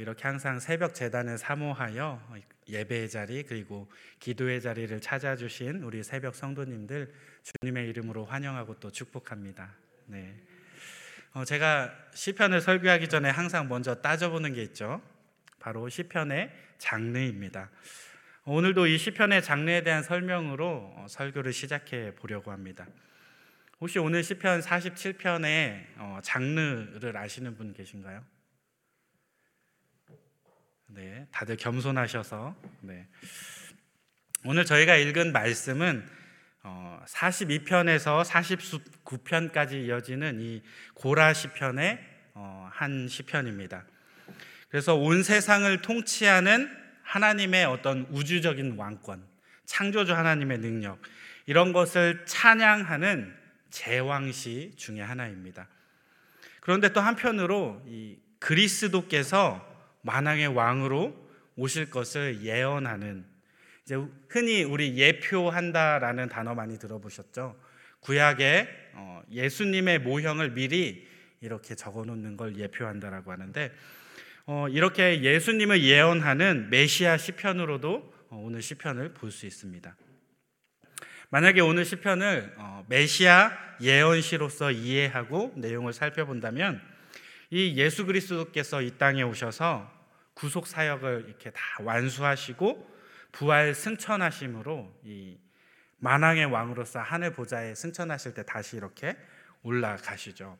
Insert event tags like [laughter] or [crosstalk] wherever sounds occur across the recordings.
이렇게 항상 새벽 재단을 사모하여 예배의 자리 그리고 기도의 자리를 찾아주신 우리 새벽 성도님들 주님의 이름으로 환영하고 또 축복합니다. 네. 어, 제가 시편을 설교하기 전에 항상 먼저 따져보는 게 있죠. 바로 시편의 장르입니다. 오늘도 이 시편의 장르에 대한 설명으로 어, 설교를 시작해 보려고 합니다. 혹시 오늘 시편 47편의 어, 장르를 아시는 분 계신가요? 네, 다들 겸손하셔서 네. 오늘 저희가 읽은 말씀은 42편에서 어, 49편까지 이어지는 이 고라 시편의 한 시편입니다. 그래서 온 세상을 통치하는 하나님의 어떤 우주적인 왕권, 창조주 하나님의 능력, 이런 것을 찬양하는 제왕시 중의 하나입니다. 그런데 또 한편으로 이 그리스도께서 만왕의 왕으로 오실 것을 예언하는 이제 흔히 우리 예표한다라는 단어 많이 들어보셨죠? 구약에 어, 예수님의 모형을 미리 이렇게 적어놓는 걸 예표한다라고 하는데 어, 이렇게 예수님을 예언하는 메시아 시편으로도 어, 오늘 시편을 볼 수 있습니다. 만약에 오늘 시편을 어, 메시아 예언시로서 이해하고 내용을 살펴본다면 이 예수 그리스도께서 이 땅에 오셔서 구속 사역을 이렇게 다 완수하시고 부활 승천하심으로 이 만왕의 왕으로서 하늘 보좌에 승천하실 때 다시 이렇게 올라가시죠.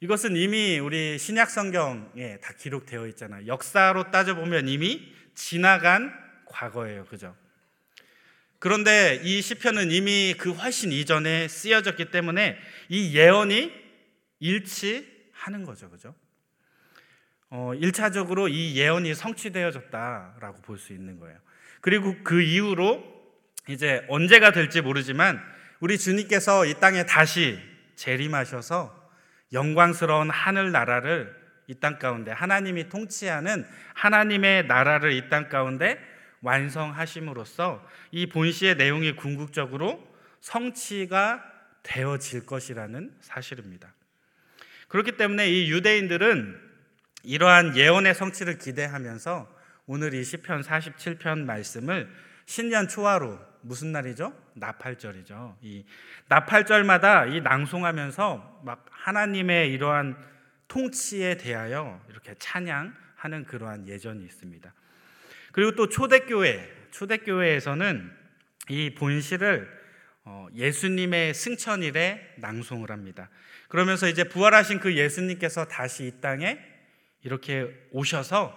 이것은 이미 우리 신약 성경에 다 기록되어 있잖아요. 역사로 따져 보면 이미 지나간 과거예요. 그죠? 그런데 이 시편은 이미 그 훨씬 이전에 쓰여졌기 때문에 이 예언이 일치 하는 거죠. 그죠? 어, 1차적으로 이 예언이 성취되어졌다라고 볼 수 있는 거예요. 그리고 그 이후로 이제 언제가 될지 모르지만 우리 주님께서 이 땅에 다시 재림하셔서 영광스러운 하늘 나라를 이 땅 가운데 하나님이 통치하는 하나님의 나라를 이 땅 가운데 완성하심으로써 이 본시의 내용이 궁극적으로 성취가 되어질 것이라는 사실입니다. 그렇기 때문에 이 유대인들은 이러한 예언의 성취를 기대하면서 오늘 이 시편 47편 말씀을 신년 초하루 무슨 날이죠? 나팔절이죠. 이 나팔절마다 이 낭송하면서 막 하나님의 이러한 통치에 대하여 이렇게 찬양하는 그러한 예전이 있습니다. 그리고 또 초대교회, 초대교회에서는 이 어, 예수님의 승천일에 낭송을 합니다. 그러면서 이제 부활하신 그 예수님께서 다시 이 땅에 이렇게 오셔서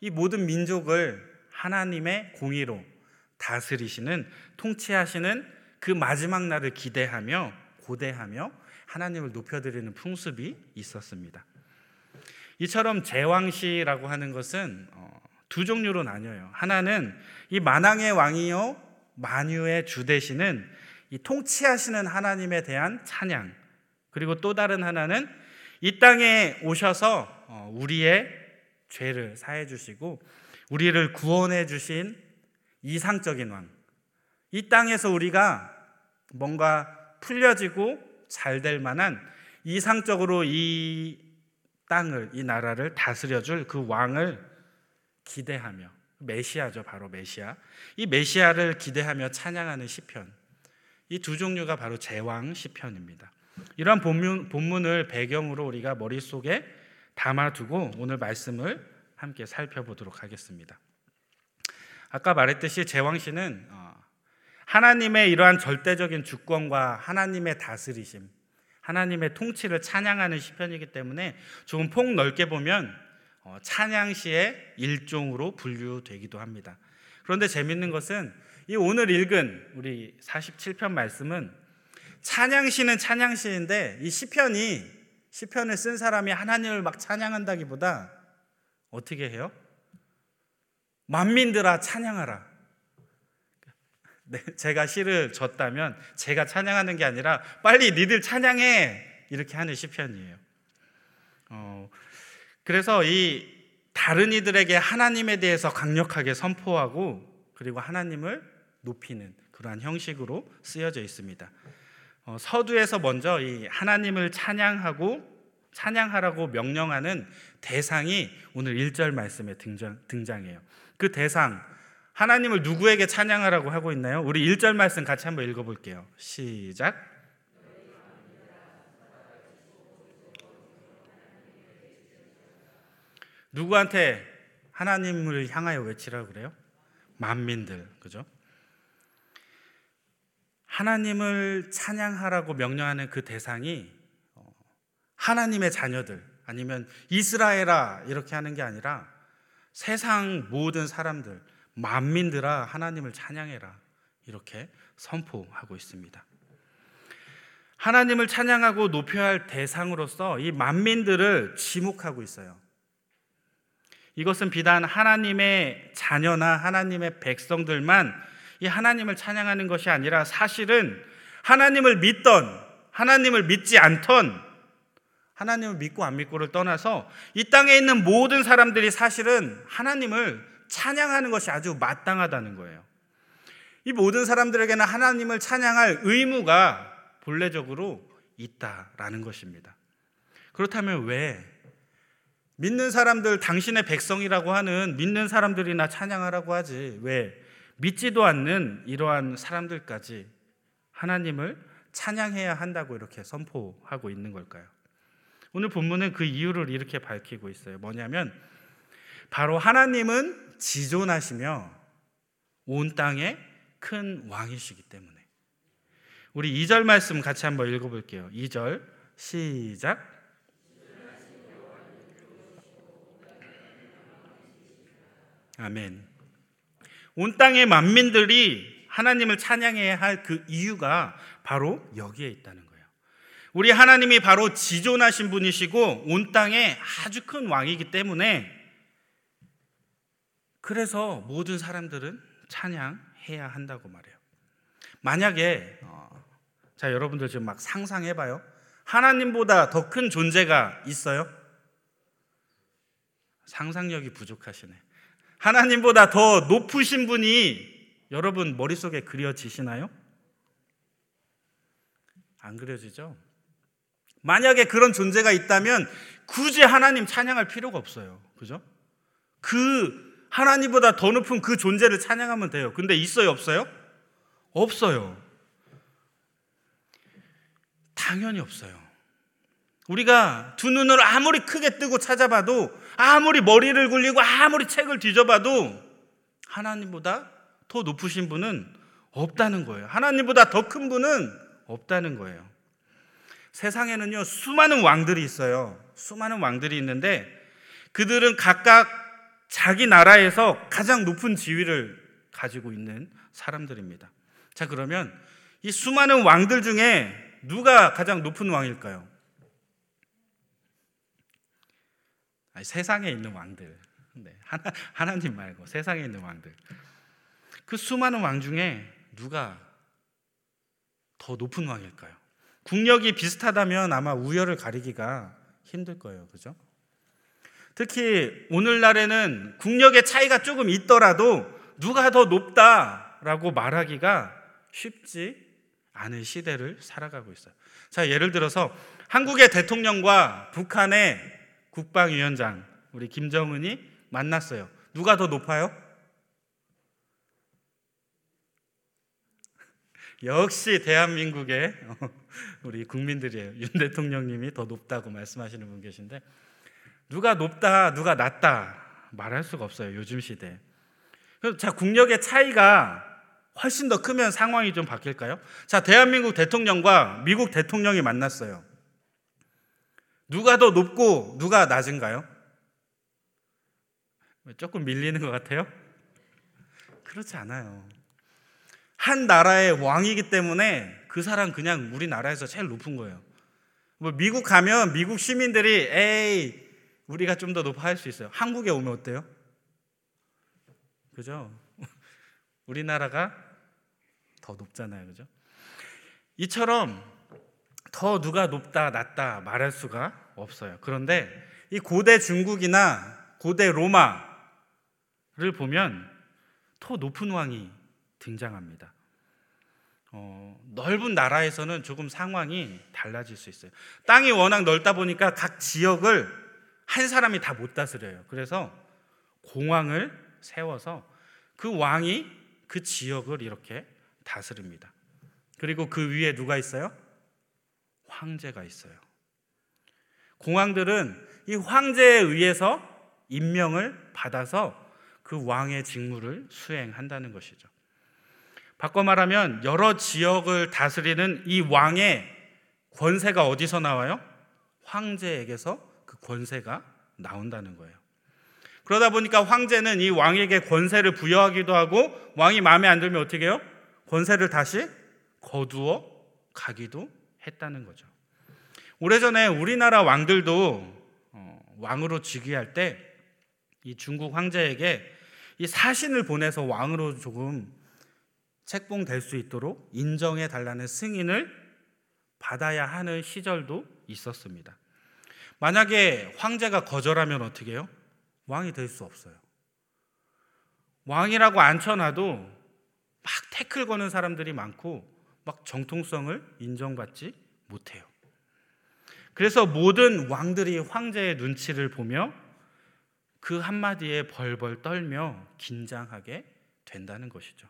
이 모든 민족을 하나님의 공의로 다스리시는 통치하시는 그 마지막 날을 기대하며 고대하며 하나님을 높여드리는 풍습이 있었습니다. 이처럼 제왕시라고 하는 것은 어, 두 종류로 나뉘어요. 하나는 이 만왕의 왕이요 만유의 주 되시는 이 통치하시는 하나님에 대한 찬양. 그리고 또 다른 하나는 이 땅에 오셔서 어, 우리의 죄를 사해 주시고 우리를 구원해 주신 이상적인 왕. 이 땅에서 우리가 뭔가 풀려지고 잘 될 만한 이상적으로 이 땅을, 이 나라를 다스려 줄 그 왕을 기대하며, 메시아죠, 바로 메시아. 이 메시아를 기대하며 찬양하는 시편. 이 두 종류가 바로 제왕 시편입니다. 이러한 본문, 본문을 배경으로 우리가 머릿속에 담아두고 오늘 말씀을 함께 살펴보도록 하겠습니다. 아까 말했듯이 제왕시는 어, 하나님의 이러한 절대적인 주권과 하나님의 다스리심, 하나님의 통치를 찬양하는 시편이기 때문에 조금 폭 넓게 보면 어, 찬양시의 일종으로 분류되기도 합니다. 그런데 재밌는 것은 이 오늘 읽은 우리 47편 말씀은 찬양시는 찬양시인데 이 시편이 시편을 쓴 사람이 하나님을 막 찬양한다기보다 어떻게 해요? 만민들아 찬양하라. 네, 제가 시를 졌다면 제가 찬양하는 게 아니라 빨리 니들 찬양해 이렇게 하는 시편이에요. 어, 그래서 이 다른 이들에게 하나님에 대해서 강력하게 선포하고 그리고 하나님을 높이는 그러한 형식으로 쓰여져 있습니다. 어, 서두에서 먼저 이 하나님을 찬양하고 찬양하라고 명령하는 대상이 오늘 1절 말씀에 등장, 등장해요. 그 대상 하나님을 누구에게 찬양하라고 하고 있나요? 우리 1절 말씀 같이 한번 읽어 볼게요. 시작. 누구한테 하나님을 향하여 외치라고 그래요? 만민들. 그죠? 하나님을 찬양하라고 명령하는 그 대상이 어, 하나님의 자녀들 아니면 이스라엘아 이렇게 하는 게 아니라 세상 모든 사람들 만민들아 하나님을 찬양해라 이렇게 선포하고 있습니다. 하나님을 찬양하고 높여야 할 대상으로서 이 만민들을 지목하고 있어요. 이것은 비단 하나님의 자녀나 하나님의 백성들만 이 하나님을 찬양하는 것이 아니라 사실은 하나님을 믿던 하나님을 믿지 않던 하나님을 믿고 안 믿고를 떠나서 이 땅에 있는 모든 사람들이 사실은 하나님을 찬양하는 것이 아주 마땅하다는 거예요. 이 모든 사람들에게는 하나님을 찬양할 의무가 본래적으로 있다라는 것입니다. 그렇다면 왜 믿는 사람들 당신의 백성이라고 하는 믿는 사람들이나 찬양하라고 하지 왜 믿지도 않는 이러한 사람들까지 하나님을 찬양해야 한다고 이렇게 선포하고 있는 걸까요? 오늘 본문은 그 이유를 이렇게 밝히고 있어요. 뭐냐면 바로 하나님은 지존하시며 온 땅에 큰 왕이시기 때문에. 우리 2절 말씀 같이 한번 읽어 볼게요. 2절 시작. 아멘. 온 땅의 만민들이 하나님을 찬양해야 할 그 이유가 바로 여기에 있다는 거예요. 우리 하나님이 바로 지존하신 분이시고 온 땅에 아주 큰 왕이기 때문에 그래서 모든 사람들은 찬양해야 한다고 말해요. 만약에 어, 자 여러분들 지금 막 상상해봐요. 하나님보다 더 큰 존재가 있어요? 상상력이 부족하시네. 하나님보다 더 높으신 분이 여러분 머릿속에 그려지시나요? 안 그려지죠? 만약에 그런 존재가 있다면 굳이 하나님 찬양할 필요가 없어요. 그죠? 그 하나님보다 더 높은 그 존재를 찬양하면 돼요. 근데 있어요, 없어요? 없어요. 당연히 없어요. 우리가 두 눈을 아무리 크게 뜨고 찾아봐도 아무리 머리를 굴리고 아무리 책을 뒤져봐도 하나님보다 더 높으신 분은 없다는 거예요. 하나님보다 더 큰 분은 없다는 거예요. 세상에는요, 수많은 왕들이 있어요. 수많은 왕들이 있는데 그들은 각각 자기 나라에서 가장 높은 지위를 가지고 있는 사람들입니다. 자, 그러면 이 수많은 왕들 중에 누가 가장 높은 왕일까요? 아니, 세상에 있는 왕들. 네, 하나, 하나님 말고 세상에 있는 왕들. 그 수많은 왕 중에 누가 더 높은 왕일까요? 국력이 비슷하다면 아마 우열을 가리기가 힘들 거예요. 그죠? 특히 오늘날에는 국력의 차이가 조금 있더라도 누가 더 높다라고 말하기가 쉽지 않은 시대를 살아가고 있어요. 자, 예를 들어서 한국의 대통령과 북한의 국방위원장 우리 김정은이 만났어요. 누가 더 높아요? [laughs] 역시 대한민국의 [laughs] 우리 국민들이에요. 윤 대통령님이 더 높다고 말씀하시는 분 계신데 누가 높다, 누가 낮다 말할 수가 없어요. 요즘 시대. 자, 국력의 차이가 훨씬 더 크면 상황이 좀 바뀔까요? 자, 대한민국 대통령과 미국 대통령이 만났어요. 누가 더 높고 누가 낮은가요? 조금 밀리는 것 같아요? 그렇지 않아요. 한 나라의 왕이기 때문에 그 사람 그냥 우리나라에서 제일 높은 거예요. 뭐 미국 가면 미국 시민들이 에이 우리가 좀 더 높아 할 수 있어요. 한국에 오면 어때요? 그죠? [laughs] 우리나라가 더 높잖아요. 그죠? 이처럼 더 누가 높다, 낮다 말할 수가 없어요. 그런데 이 고대 중국이나 고대 로마를 보면 더 높은 왕이 등장합니다. 어, 넓은 나라에서는 조금 상황이 달라질 수 있어요. 땅이 워낙 넓다 보니까 각 지역을 한 사람이 다 못 다스려요. 그래서 공왕을 세워서 그 왕이 그 지역을 이렇게 다스립니다. 그리고 그 위에 누가 있어요? 황제가 있어요. 공왕들은 이 황제에 의해서 임명을 받아서 그 왕의 직무를 수행한다는 것이죠. 바꿔 말하면 여러 지역을 다스리는 이 왕의 권세가 어디서 나와요? 황제에게서 그 권세가 나온다는 거예요. 그러다 보니까 황제는 이 왕에게 권세를 부여하기도 하고 왕이 마음에 안 들면 어떻게 해요? 권세를 다시 거두어 가기도 했다는 거죠. 오래전에 우리나라 왕들도 어, 왕으로 즉위할 때 이 중국 황제에게 이 사신을 보내서 왕으로 조금 책봉될 수 있도록 인정해 달라는 승인을 받아야 하는 시절도 있었습니다. 만약에 황제가 거절하면 어떻게 해요? 왕이 될 수 없어요. 왕이라고 앉혀놔도 막 태클 거는 사람들이 많고 막 정통성을 인정받지 못해요. 그래서 모든 왕들이 황제의 눈치를 보며 그 한마디에 벌벌 떨며 긴장하게 된다는 것이죠.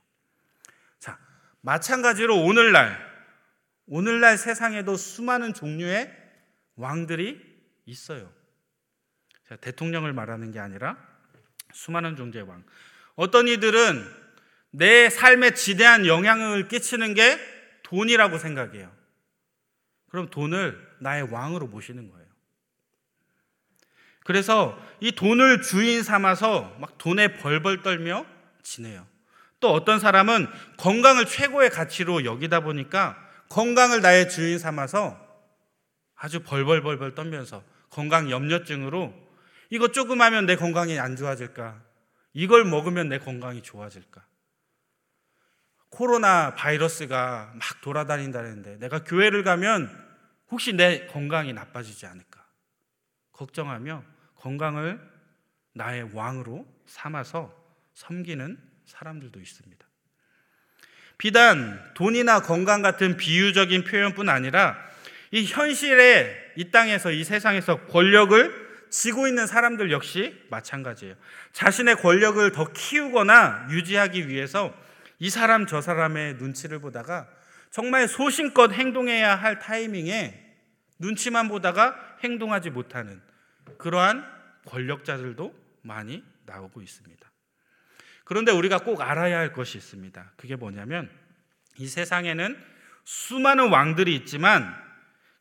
자, 마찬가지로 오늘날, 오늘날 세상에도 수많은 종류의 왕들이 있어요. 자, 대통령을 말하는 게 아니라 수많은 종류의 왕. 어떤 이들은 내 삶에 지대한 영향을 끼치는 게 돈이라고 생각해요. 그럼 돈을 나의 왕으로 모시는 거예요. 그래서 이 돈을 주인 삼아서 막 돈에 벌벌 떨며 지내요. 또 어떤 사람은 건강을 최고의 가치로 여기다 보니까 건강을 나의 주인 삼아서 아주 벌벌벌벌 떨면서 건강 염려증으로 이거 조금 하면 내 건강이 안 좋아질까? 이걸 먹으면 내 건강이 좋아질까? 코로나 바이러스가 막 돌아다닌다는데 내가 교회를 가면 혹시 내 건강이 나빠지지 않을까? 걱정하며 건강을 나의 왕으로 삼아서 섬기는 사람들도 있습니다. 비단 돈이나 건강 같은 비유적인 표현뿐 아니라 이 현실에 이 땅에서 이 세상에서 권력을 지고 있는 사람들 역시 마찬가지예요. 자신의 권력을 더 키우거나 유지하기 위해서 이 사람 저 사람의 눈치를 보다가 정말 소신껏 행동해야 할 타이밍에 눈치만 보다가 행동하지 못하는 그러한 권력자들도 많이 나오고 있습니다. 그런데 우리가 꼭 알아야 할 것이 있습니다. 그게 뭐냐면 이 세상에는 수많은 왕들이 있지만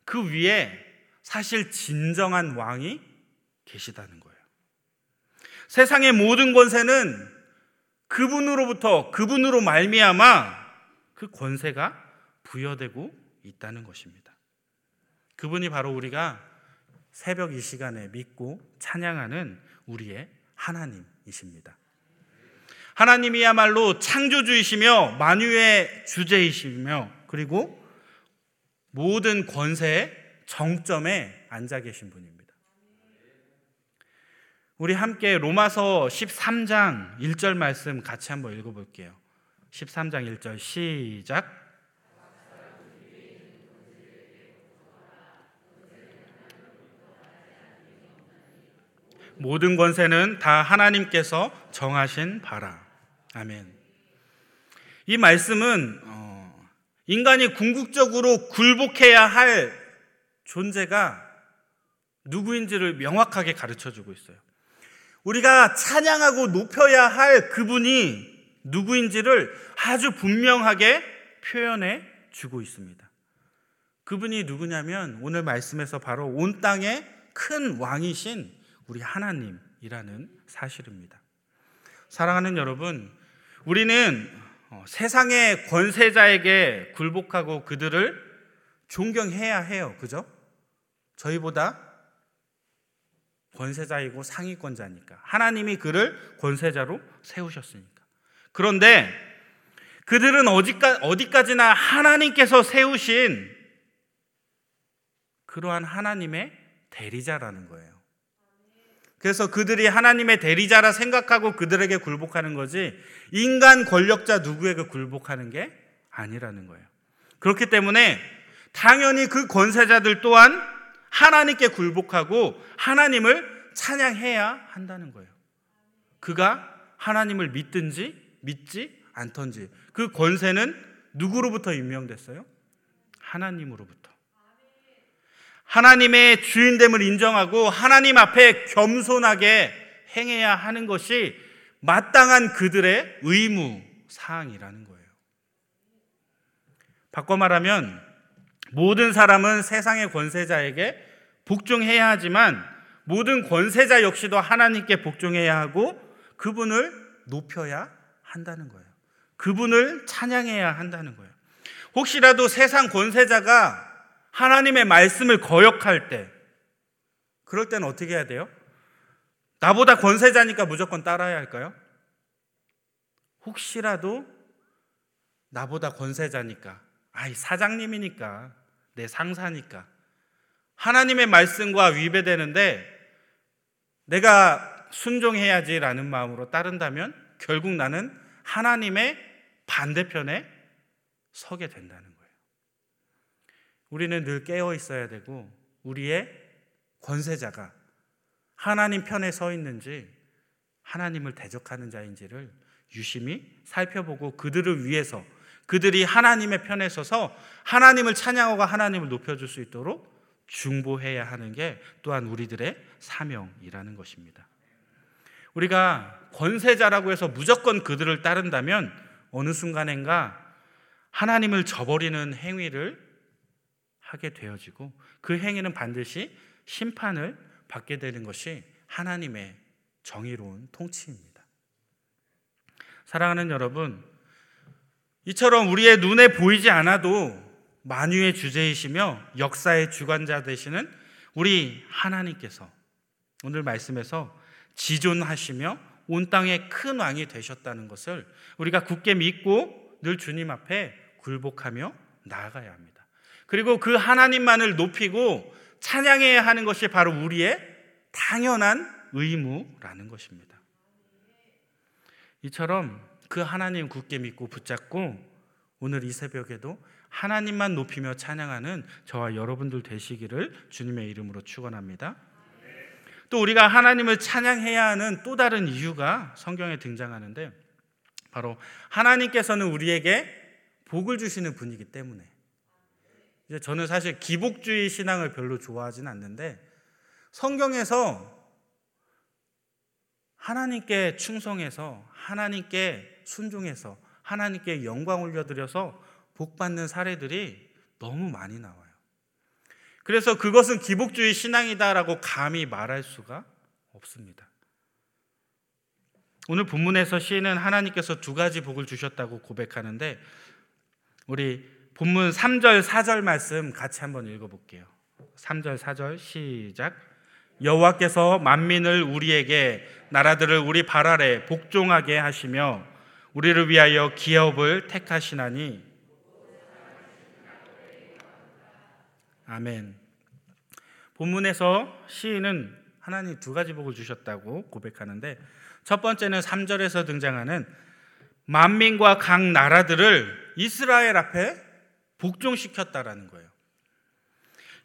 그 위에 사실 진정한 왕이 계시다는 거예요. 세상의 모든 권세는 그분으로부터 그분으로 말미암아 그 권세가 부여되고 있다는 것입니다. 그분이 바로 우리가 새벽 이 시간에 믿고 찬양하는 우리의 하나님이십니다. 하나님이야말로 창조주이시며 만유의 주제이시며 그리고 모든 권세의 정점에 앉아 계신 분입니다. 우리 함께 로마서 13장 1절 말씀 같이 한번 읽어볼게요. 13장 1절 시작. 모든 권세는 다 하나님께서 정하신 바라. 아멘. 이 말씀은 어, 인간이 궁극적으로 굴복해야 할 존재가 누구인지를 명확하게 가르쳐 주고 있어요. 우리가 찬양하고 높여야 할 그분이 누구인지를 아주 분명하게 표현해 주고 있습니다. 그분이 누구냐면 오늘 말씀에서 바로 온 땅의 큰 왕이신 우리 하나님이라는 사실입니다. 사랑하는 여러분, 우리는 어, 세상의 권세자에게 굴복하고 그들을 존경해야 해요. 그죠? 저희보다 권세자이고 상위권자니까. 하나님이 그를 권세자로 세우셨으니까. 그런데 그들은 어디까 지나 하나님께서 세우신 그러한 하나님의 대리자라는 거예요. 그래서 그들이 하나님의 대리자라 생각하고 그들에게 굴복하는 거지 인간 권력자 누구에게 굴복하는 게 아니라는 거예요. 그렇기 때문에 당연히 그 권세자들 또한 하나님께 굴복하고 하나님을 찬양해야 한다는 거예요. 그가 하나님을 믿든지 믿지 않던지 그 권세는 누구로부터 임명됐어요? 하나님으로부터. 하나님의 주인됨을 인정하고 하나님 앞에 겸손하게 행해야 하는 것이 마땅한 그들의 의무 사항이라는 거예요. 바꿔 말하면 모든 사람은 세상의 권세자에게 복종해야 하지만 모든 권세자 역시도 하나님께 복종해야 하고 그분을 높여야 한다는 거예요. 그분을 찬양해야 한다는 거예요. 혹시라도 세상 권세자가 하나님의 말씀을 거역할 때, 그럴 때는 어떻게 해야 돼요? 나보다 권세자니까 무조건 따라야 할까요? 혹시라도 나보다 권세자니까, 아이, 사장님이니까, 내 상사니까, 하나님의 말씀과 위배되는데 내가 순종해야지라는 마음으로 따른다면 결국 나는 하나님의 반대편에 서게 된다는 거예요. 우리는 늘 깨어 있어야 되고 우리의 권세자가 하나님 편에 서 있는지 하나님을 대적하는 자인지를 유심히 살펴보고 그들을 위해서 그들이 하나님의 편에 서서 하나님을 찬양하고 하나님을 높여줄 수 있도록 중보해야 하는 게 또한 우리들의 사명이라는 것입니다. 우리가 권세자라고 해서 무조건 그들을 따른다면 어느 순간엔가 하나님을 저버리는 행위를 하게 되어지고 그 행위는 반드시 심판을 받게 되는 것이 하나님의 정의로운 통치입니다. 사랑하는 여러분, 이처럼 우리의 눈에 보이지 않아도 만유의 주제이시며 역사의 주관자 되시는 우리 하나님께서 오늘 말씀에서 지존하시며 온 땅의 큰 왕이 되셨다는 것을 우리가 굳게 믿고 늘 주님 앞에 굴복하며 나아가야 합니다. 그리고 그 하나님만을 높이고 찬양해야 하는 것이 바로 우리의 당연한 의무라는 것입니다. 이처럼 그 하나님 굳게 믿고 붙잡고 오늘 이 새벽에도 하나님만 높이며 찬양하는 저와 여러분들 되시기를 주님의 이름으로 축원합니다. 또 우리가 하나님을 찬양해야 하는 또 다른 이유가 성경에 등장하는데 바로 하나님께서는 우리에게 복을 주시는 분이기 때문에 이제 저는 사실 기복주의 신앙을 별로 좋아하진 않는데 성경에서 하나님께 충성해서 하나님께 순종해서 하나님께 영광 올려드려서 복 받는 사례들이 너무 많이 나와요. 그래서 그것은 기복주의 신앙이다라고 감히 말할 수가 없습니다. 오늘 본문에서 시인은 하나님께서 두 가지 복을 주셨다고 고백하는데 우리 본문 3절 4절 말씀 같이 한번 읽어 볼게요. 3절 4절 시작 여호와께서 만민을 우리에게 나라들을 우리 발 아래 복종하게 하시며 우리를 위하여 기업을 택하시나니 아멘. 본문에서 시인은 하나님 두 가지 복을 주셨다고 고백하는데 첫 번째는 3절에서 등장하는 만민과 각 나라들을 이스라엘 앞에 복종시켰다라는 거예요.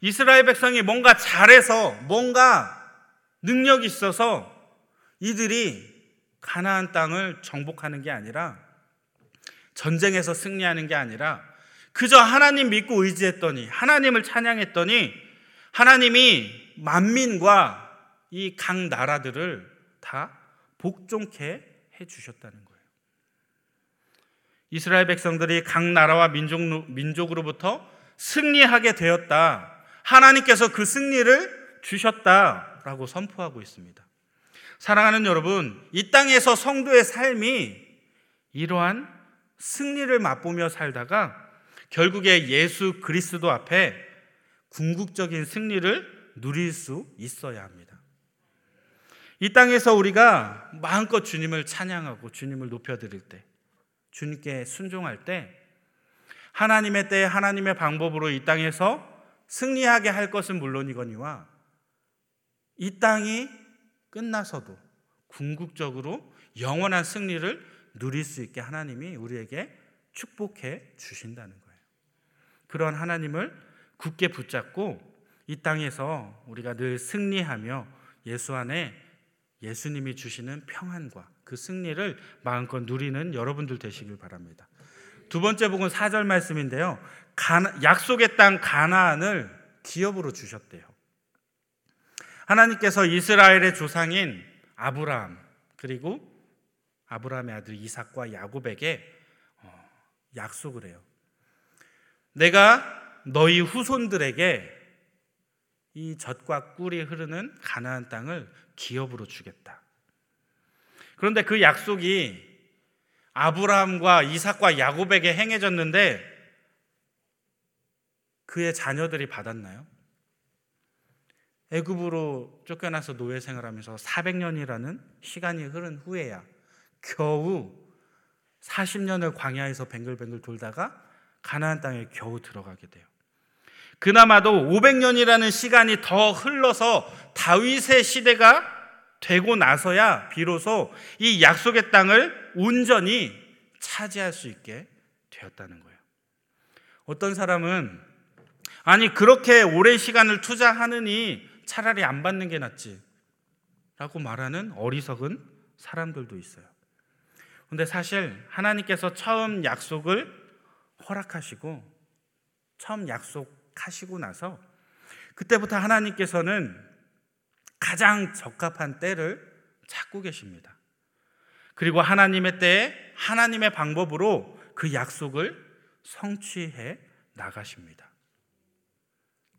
이스라엘 백성이 뭔가 잘해서 뭔가 능력이 있어서 이들이 가나안 땅을 정복하는 게 아니라 전쟁에서 승리하는 게 아니라 그저 하나님 믿고 의지했더니 하나님을 찬양했더니 하나님이 만민과 이 각 나라들을 다 복종케 해 주셨다는 거예요. 이스라엘 백성들이 각 나라와 민족, 민족으로부터 승리하게 되었다. 하나님께서 그 승리를 주셨다라고 선포하고 있습니다. 사랑하는 여러분, 이 땅에서 성도의 삶이 이러한 승리를 맛보며 살다가 결국에 예수 그리스도 앞에 궁극적인 승리를 누릴 수 있어야 합니다. 이 땅에서 우리가 마음껏 주님을 찬양하고 주님을 높여드릴 때, 주님께 순종할 때, 하나님의 때, 하나님의 방법으로 이 땅에서 승리하게 할 것은 물론이거니와 이 땅이 끝나서도 궁극적으로 영원한 승리를 누릴 수 있게 하나님이 우리에게 축복해 주신다는 거예요. 그런 하나님을 굳게 붙잡고 이 땅에서 우리가 늘 승리하며 예수 안에 예수님이 주시는 평안과 그 승리를 마음껏 누리는 여러분들 되시길 바랍니다. 두 번째 복은 4절 말씀인데요. 약속의 땅 가나안을 기업으로 주셨대요. 하나님께서 이스라엘의 조상인 아브라함 그리고 아브라함의 아들 이삭과 야곱에게 어, 약속을 해요. 내가 너희 후손들에게 이 젖과 꿀이 흐르는 가나안 땅을 기업으로 주겠다. 그런데 그 약속이 아브라함과 이삭과 야곱에게 행해졌는데 그의 자녀들이 받았나요? 애굽으로 쫓겨나서 노예 생활하면서 400년이라는 시간이 흐른 후에야 겨우 40년을 광야에서 뱅글뱅글 돌다가 가나안 땅에 겨우 들어가게 돼요. 그나마도 500년이라는 시간이 더 흘러서 다윗의 시대가 되고 나서야 비로소 이 약속의 땅을 온전히 차지할 수 있게 되었다는 거예요. 어떤 사람은 아니 그렇게 오랜 시간을 투자하느니 차라리 안 받는 게 낫지 라고 말하는 어리석은 사람들도 있어요. 근데 사실 하나님께서 처음 약속을 허락하시고 처음 약속하시고 나서 그때부터 하나님께서는 가장 적합한 때를 찾고 계십니다. 그리고 하나님의 때에 하나님의 방법으로 그 약속을 성취해 나가십니다.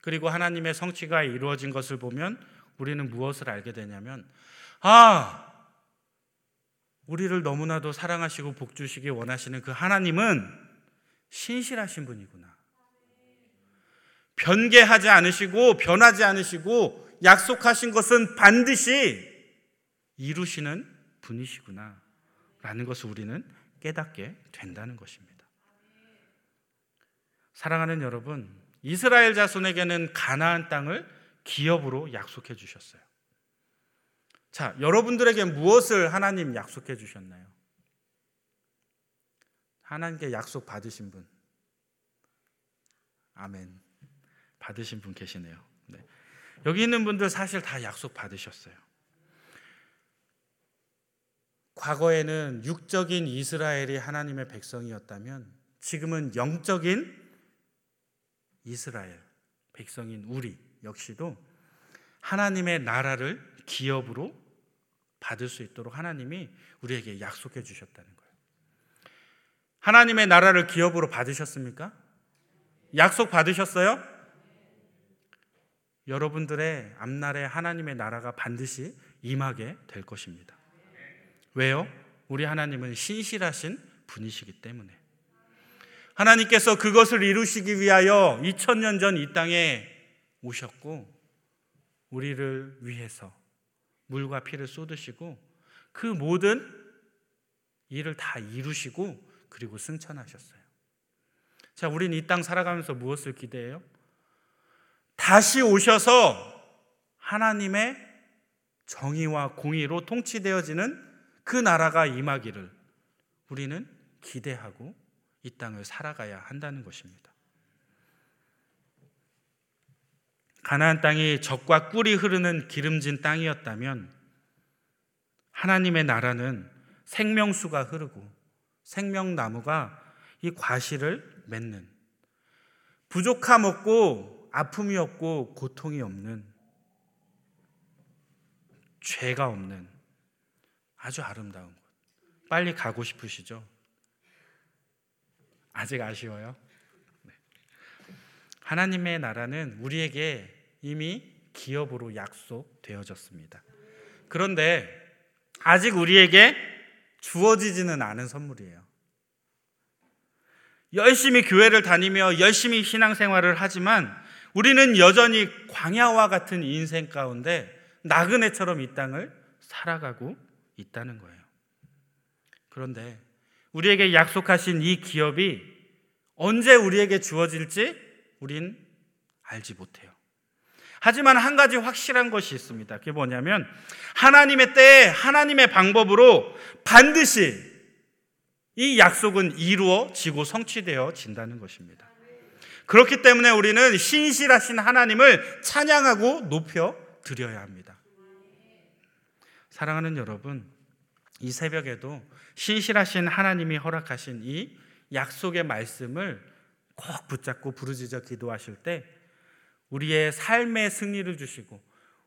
그리고 하나님의 성취가 이루어진 것을 보면 우리는 무엇을 알게 되냐면, 아, 우리를 너무나도 사랑하시고 복 주시기 원하시는 그 하나님은 신실하신 분이구나. 변개하지 않으시고 변하지 않으시고 약속하신 것은 반드시 이루시는 분이시구나. 라는 것을 우리는 깨닫게 된다는 것입니다. 사랑하는 여러분, 이스라엘 자손에게는 가나안 땅을 기업으로 약속해 주셨어요. 자, 여러분들에게 무엇을 하나님 약속해 주셨나요? 하나님께 약속 받으신 분. 아멘. 받으신 분 계시네요. 네. 여기 있는 분들 사실 다 약속 받으셨어요. 과거에는 육적인 이스라엘이 하나님의 백성이었다면 지금은 영적인 이스라엘 백성인 우리 역시도 하나님의 나라를 기업으로 받을 수 있도록 하나님이 우리에게 약속해 주셨다는 거예요. 하나님의 나라를 기업으로 받으셨습니까? 약속 받으셨어요? 여러분들의 앞날에 하나님의 나라가 반드시 임하게 될 것입니다. 왜요? 우리 하나님은 신실하신 분이시기 때문에. 하나님께서 그것을 이루시기 위하여 2000년 전 이 땅에 오셨고 우리를 위해서 물과 피를 쏟으시고 그 모든 일을 다 이루시고 그리고 승천하셨어요. 자, 우리는 이 땅 살아가면서 무엇을 기대해요? 다시 오셔서 하나님의 정의와 공의로 통치되어지는 그 나라가 임하기를 우리는 기대하고 이 땅을 살아가야 한다는 것입니다. 가나안 땅이 적과 꿀이 흐르는 기름진 땅이었다면 하나님의 나라는 생명수가 흐르고 생명나무가 이 과실을 맺는 부족함 없고 아픔이 없고 고통이 없는 죄가 없는 아주 아름다운 곳. 빨리 가고 싶으시죠? 아직 아쉬워요? 네. 하나님의 나라는 우리에게 이미 기업으로 약속되어졌습니다. 그런데 아직 우리에게 주어지지는 않은 선물이에요. 열심히 교회를 다니며 열심히 신앙생활을 하지만 우리는 여전히 광야와 같은 인생 가운데 나그네처럼 이 땅을 살아가고 있다는 거예요. 그런데 우리에게 약속하신 이 기업이 언제 우리에게 주어질지 우린 알지 못해요. 하지만 한 가지 확실한 것이 있습니다. 그게 뭐냐면 하나님의 때에 하나님의 방법으로 반드시 이 약속은 이루어지고 성취되어 진다는 것입니다. 그렇기 때문에 우리는 신실하신 하나님을 찬양하고 높여 드려야 합니다. 사랑하는 여러분, 이 새벽에도 신실하신 하나님이 허락하신 이 약속의 말씀을 꼭 붙잡고 부르짖어 기도하실 때 우리의 삶의 승리를 주시고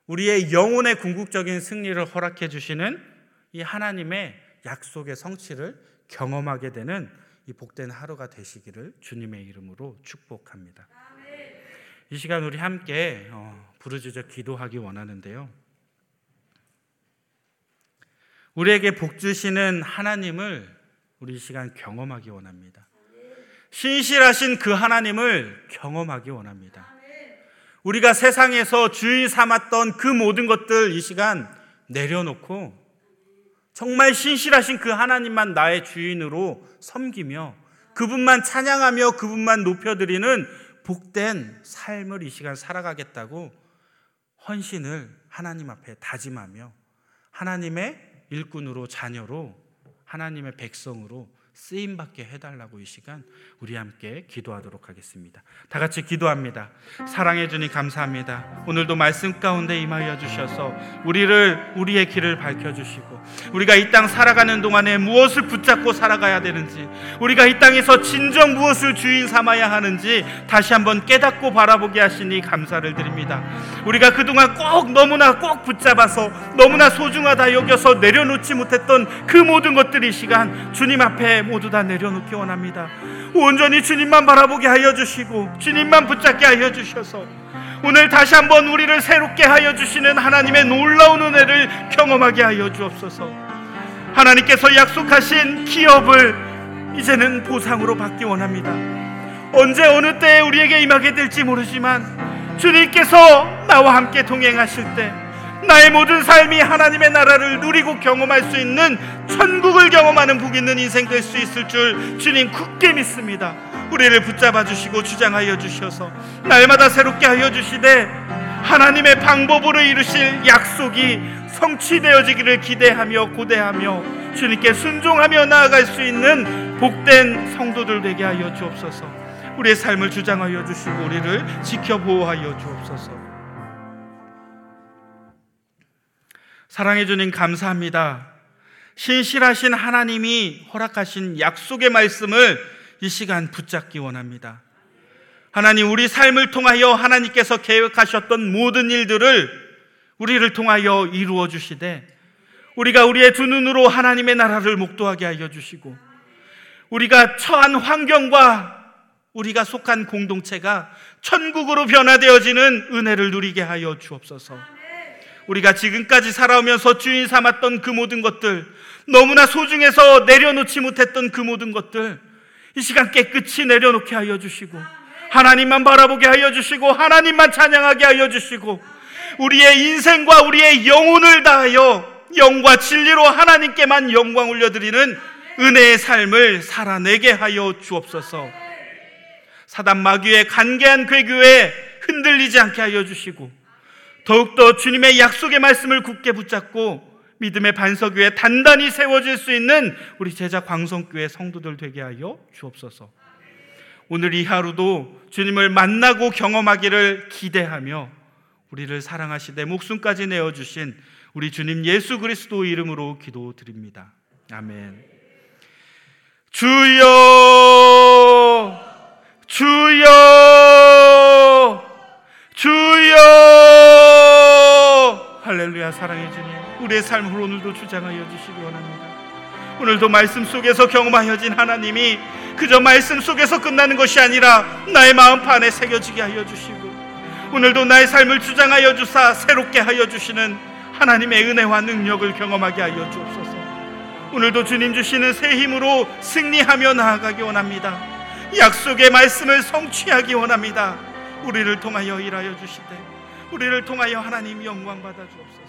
우리의 영혼의 궁극적인 승리를 허락해 주시는 이 하나님의 약속의 성취를 경험하게 되는 이 복된 하루가 되시기를 주님의 이름으로 축복합니다. 이 시간 우리 함께 어, 부르짖어 기도하기 원하는데요. 우리에게 복 주시는 하나님을 우리 이 시간 경험하기 원합니다. 신실하신 그 하나님을 경험하기 원합니다. 우리가 세상에서 주인 삼았던 그 모든 것들 이 시간 내려놓고 정말 신실하신 그 하나님만 나의 주인으로 섬기며 그분만 찬양하며 그분만 높여드리는 복된 삶을 이 시간 살아가겠다고 헌신을 하나님 앞에 다짐하며 하나님의 일꾼으로 자녀로 하나님의 백성으로 쓰임 받게 해달라고 이 시간 우리 함께 기도하도록 하겠습니다. 다 같이 기도합니다. 사랑해 주니 감사합니다. 오늘도 말씀 가운데 임하여 주셔서 우리를 우리의 길을 밝혀 주시고 우리가 이 땅 살아가는 동안에 무엇을 붙잡고 살아가야 되는지 우리가 이 땅에서 진정 무엇을 주인 삼아야 하는지 다시 한번 깨닫고 바라보게 하시니 감사를 드립니다. 우리가 그동안 꼭 너무나 꼭 붙잡아서 너무나 소중하다 여겨서 내려놓지 못했던 그 모든 것들이 시간 주님 앞에 모두 다 내려놓기 원합니다. 온전히 주님만 바라보게 하여 주시고 주님만 붙잡게 하여 주셔서 오늘 다시 한번 우리를 새롭게 하여 주시는 하나님의 놀라운 은혜를 경험하게 하여 주옵소서. 하나님께서 약속하신 기업을 이제는 보상으로 받기 원합니다. 언제 어느 때에 우리에게 임하게 될지 모르지만 주님께서 나와 함께 동행하실 때 나의 모든 삶이 하나님의 나라를 누리고 경험할 수 있는 천국을 경험하는 복 있는 인생 될 수 있을 줄 주님 굳게 믿습니다. 우리를 붙잡아 주시고 주장하여 주셔서 날마다 새롭게 하여 주시되 하나님의 방법으로 이루실 약속이 성취되어지기를 기대하며 고대하며 주님께 순종하며 나아갈 수 있는 복된 성도들 되게 하여 주옵소서. 우리의 삶을 주장하여 주시고 우리를 지켜 보호하여 주옵소서. 사랑해 주님 감사합니다. 신실하신 하나님이 허락하신 약속의 말씀을 이 시간 붙잡기 원합니다. 하나님, 우리 삶을 통하여 하나님께서 계획하셨던 모든 일들을 우리를 통하여 이루어 주시되, 우리가 우리의 두 눈으로 하나님의 나라를 목도하게 하여 주시고, 우리가 처한 환경과 우리가 속한 공동체가 천국으로 변화되어지는 은혜를 누리게 하여 주옵소서. 우리가 지금까지 살아오면서 주인 삼았던 그 모든 것들, 너무나 소중해서 내려놓지 못했던 그 모든 것들, 이 시간 깨끗이 내려놓게 하여 주시고, 하나님만 바라보게 하여 주시고, 하나님만 찬양하게 하여 주시고, 우리의 인생과 우리의 영혼을 다하여 영과 진리로 하나님께만 영광 올려드리는 은혜의 삶을 살아내게 하여 주옵소서. 사단 마귀의 간계한 괴교에 흔들리지 않게 하여 주시고, 더욱더 주님의 약속의 말씀을 굳게 붙잡고 믿음의 반석 위에 단단히 세워질 수 있는 우리 제자 광성교회 성도들 되게 하여 주옵소서. 오늘 이 하루도 주님을 만나고 경험하기를 기대하며 우리를 사랑하시되 목숨까지 내어 주신 우리 주님 예수 그리스도 이름으로 기도드립니다. 아멘. 주여 주여 주여 할렐루야 사랑해 주님. 우리의 삶을 오늘도 주장하여 주시기 원합니다. 오늘도 말씀 속에서 경험하여진 하나님이 그저 말씀 속에서 끝나는 것이 아니라 나의 마음판에 새겨지게 하여 주시고 오늘도 나의 삶을 주장하여 주사 새롭게 하여 주시는 하나님의 은혜와 능력을 경험하게 하여 주옵소서. 오늘도 주님 주시는 새 힘으로 승리하며 나아가기 원합니다. 약속의 말씀을 성취하기 원합니다. 우리를 통하여 일하여 주시되 우리를 통하여 하나님 영광 받아 주옵소서.